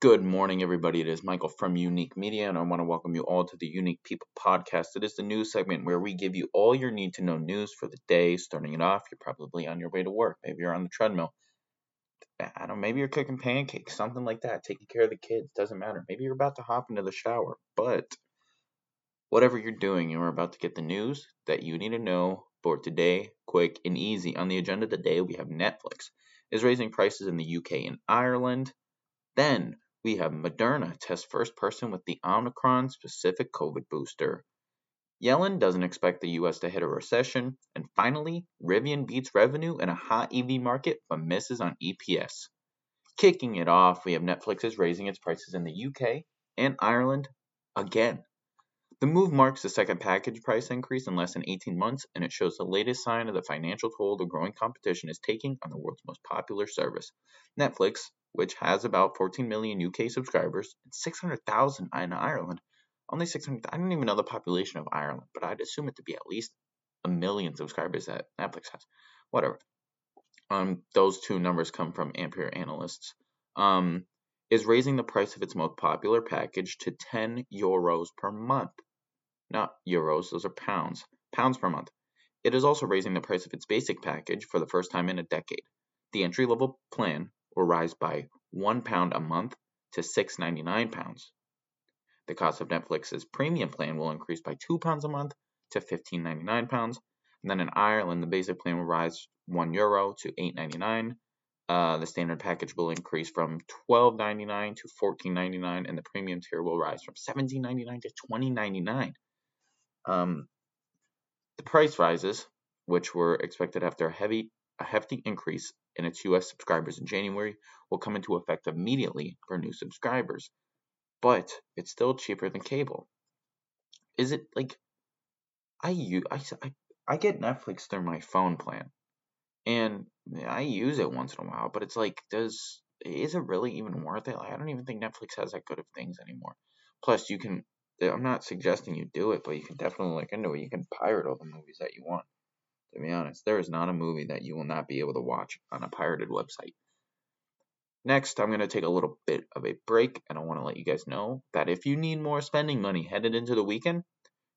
Good morning, everybody. It is Michael from Uniic Media, and I want to welcome you all to the Uniic People Podcast. It is the news segment where we give you all your need to know news for the day. Starting it off, you're probably on your way to work. Maybe you're on the treadmill. I don't know, maybe you're cooking pancakes, something like that, taking care of the kids. Doesn't matter. Maybe you're about to hop into the shower. But whatever you're doing, you're about to get the news that you need to know for today, quick and easy. On the agenda today, we have Netflix is raising prices in the UK and Ireland. Then we have Moderna test first person with the Omicron specific COVID booster. Yellen doesn't expect the US to hit a recession. And finally, Rivian beats revenue in a hot EV market but misses on EPS. Kicking it off, we have Netflix is raising its prices in the UK and Ireland again. The move marks the second package price increase in less than 18 months, and it shows the latest sign of the financial toll the growing competition is taking on the world's most popular service. Netflix which has about 14 million UK subscribers and 600,000 in Ireland. Only 600. I don't even know the population of Ireland, but I'd assume it to be at least a million subscribers that Netflix has. Whatever. Um, those two numbers come from Ampere analysts. Um, is raising the price of its most popular package to 10 euros per month. Not euros, those are pounds. Pounds per month. It is also raising the price of its basic package for the first time in a decade. The entry level plan will rise by one pound a month to 6.99 pounds. The cost of Netflix's premium plan will increase by two pounds a month to 15.99 pounds. And then in Ireland, the basic plan will rise one euro to 8.99. Uh, the standard package will increase from 12.99 to 14.99, and the premium tier will rise from 17.99 to 20.99. Um, the price rises, which were expected after a heavy a hefty increase in its US subscribers in January will come into effect immediately for new subscribers, but it's still cheaper than cable. Is it like I use I, I, I get Netflix through my phone plan, and I use it once in a while, but it's like, does is it really even worth it? Like, I don't even think Netflix has that good of things anymore. Plus, you can. I'm not suggesting you do it, but you can definitely look into it. You can pirate all the movies that you want. To be honest, there is not a movie that you will not be able to watch on a pirated website. Next, I'm going to take a little bit of a break, and I want to let you guys know that if you need more spending money headed into the weekend,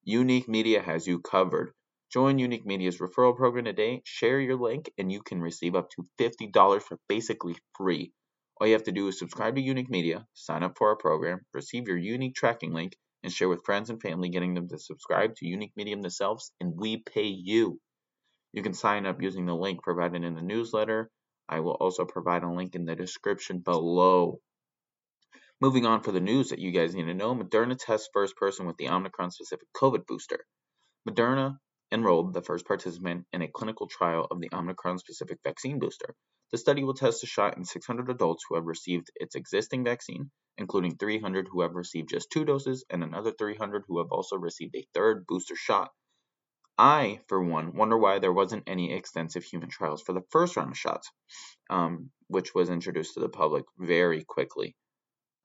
Uniic Media has you covered. Join Uniic Media's referral program today, share your link, and you can receive up to $50 for basically free. All you have to do is subscribe to Uniic Media, sign up for our program, receive your unique tracking link, and share with friends and family, getting them to subscribe to Uniic Media themselves, and we pay you. You can sign up using the link provided in the newsletter. I will also provide a link in the description below. Moving on for the news that you guys need to know, Moderna tests first person with the Omicron specific COVID booster. Moderna enrolled the first participant in a clinical trial of the Omicron specific vaccine booster. The study will test a shot in 600 adults who have received its existing vaccine, including 300 who have received just two doses and another 300 who have also received a third booster shot. I, for one, wonder why there wasn't any extensive human trials for the first round of shots, um, which was introduced to the public very quickly.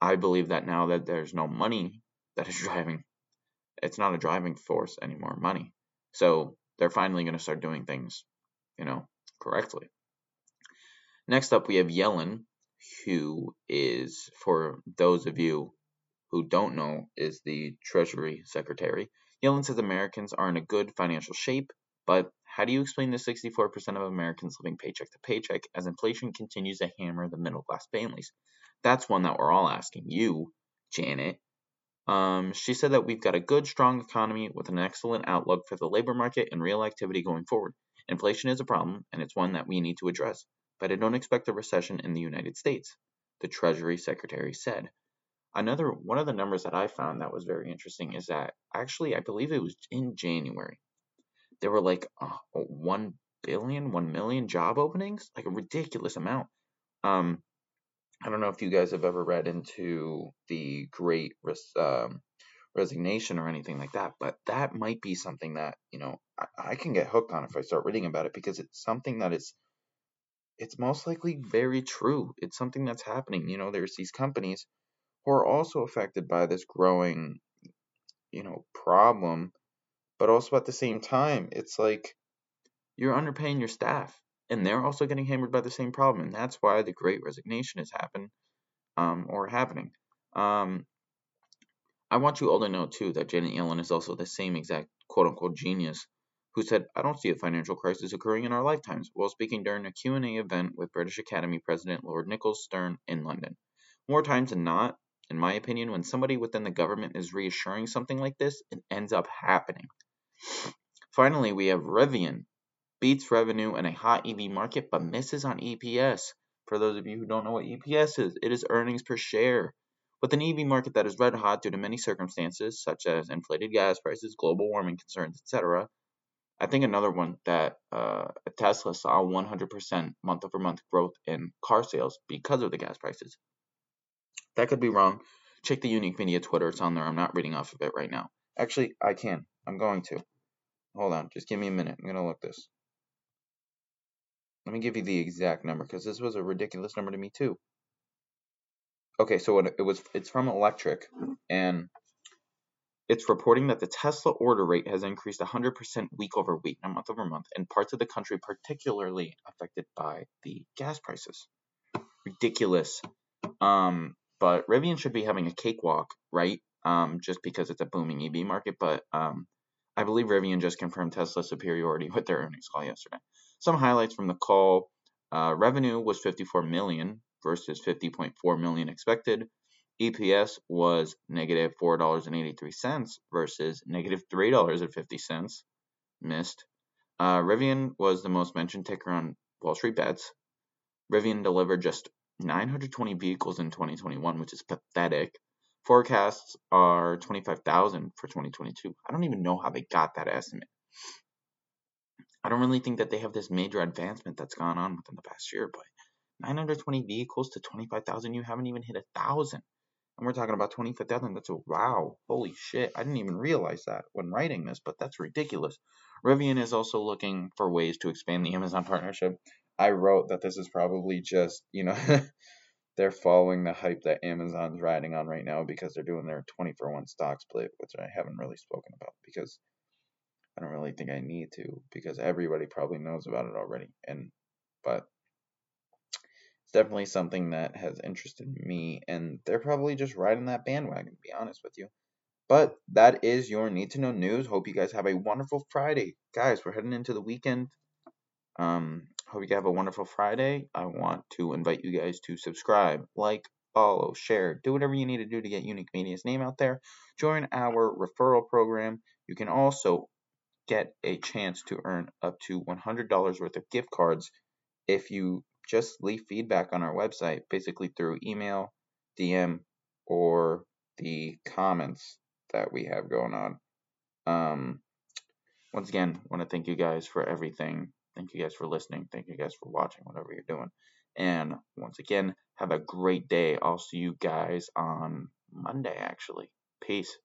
I believe that now that there's no money that is driving, it's not a driving force anymore, money. So they're finally going to start doing things, you know, correctly. Next up, we have Yellen, who is, for those of you who don't know, is the Treasury Secretary. Yellen says Americans are in a good financial shape, but how do you explain the 64% of Americans living paycheck to paycheck as inflation continues to hammer the middle class families? That's one that we're all asking you, Janet. Um, she said that we've got a good, strong economy with an excellent outlook for the labor market and real activity going forward. Inflation is a problem, and it's one that we need to address, but I don't expect a recession in the United States, the Treasury Secretary said. Another one of the numbers that I found that was very interesting is that actually I believe it was in January. There were like uh, 1 billion, 1 million job openings, like a ridiculous amount. Um I don't know if you guys have ever read into the great res- um, resignation or anything like that, but that might be something that, you know, I, I can get hooked on if I start reading about it because it's something that is it's most likely very true. It's something that's happening. You know, there's these companies who are also affected by this growing, you know, problem. But also at the same time, it's like you're underpaying your staff, and they're also getting hammered by the same problem, and that's why the Great Resignation has happened. um, or happening. Um, I want you all to know too that Janet Yellen is also the same exact quote unquote genius who said, "I don't see a financial crisis occurring in our lifetimes," while speaking during a Q&A event with British Academy President Lord Nicholas Stern in London. More times than not, in my opinion, when somebody within the government is reassuring something like this, it ends up happening. Finally, we have Rivian beats revenue in a hot EV market but misses on EPS. For those of you who don't know what EPS is, it is earnings per share. With an EV market that is red hot due to many circumstances, such as inflated gas prices, global warming concerns, etc., I think another one that uh, Tesla saw 100% month over month growth in car sales because of the gas prices. That could be wrong. Check the Uniic Media Twitter, it's on there. I'm not reading off of it right now. Actually, I can. I'm going to. Hold on, just give me a minute. I'm going to look this. Let me give you the exact number because this was a ridiculous number to me too. Okay, so it, was it's from Electrek, and it's reporting that the Tesla order rate has increased 100% week over week, not month over month, in parts of the country particularly affected by the gas prices. Ridiculous. Um, but Rivian should be having a cakewalk, right? Um, just because it's a booming EV market, but um, I believe Rivian just confirmed Tesla's superiority with their earnings call yesterday. Some highlights from the call: uh, revenue was 54 million versus 50.4 million expected. EPS was negative $4.83 versus negative $3.50. Missed. Uh, Rivian was the most mentioned ticker on Wall Street Bets. Rivian delivered just 920 vehicles in 2021, which is pathetic. Forecasts are 25,000 for 2022. I don't even know how they got that estimate. I don't really think that they have this major advancement that's gone on within the past year, but 920 vehicles to 25,000, you haven't even hit a thousand. And we're talking about 25,000. That's a wow. Holy shit. I didn't even realize that when writing this, but that's ridiculous. Rivian is also looking for ways to expand the Amazon partnership. I wrote that this is probably just, you know, they're following the hype that Amazon's riding on right now because they're doing their 20 for 1 stock split, which I haven't really spoken about because I don't really think I need to because everybody probably knows about it already. And but it's definitely something that has interested me, and they're probably just riding that bandwagon. To be honest with you. But that is your need to know news. Hope you guys have a wonderful Friday, guys. We're heading into the weekend. Um, hope you have a wonderful Friday. I want to invite you guys to subscribe, like, follow, share, do whatever you need to do to get Uniic Media's name out there. Join our referral program. You can also get a chance to earn up to $100 worth of gift cards if you just leave feedback on our website, basically through email, DM, or the comments that we have going on. Um, once again, want to thank you guys for everything. Thank you guys for listening. Thank you guys for watching, whatever you're doing. And once again, have a great day. I'll see you guys on Monday, actually. Peace.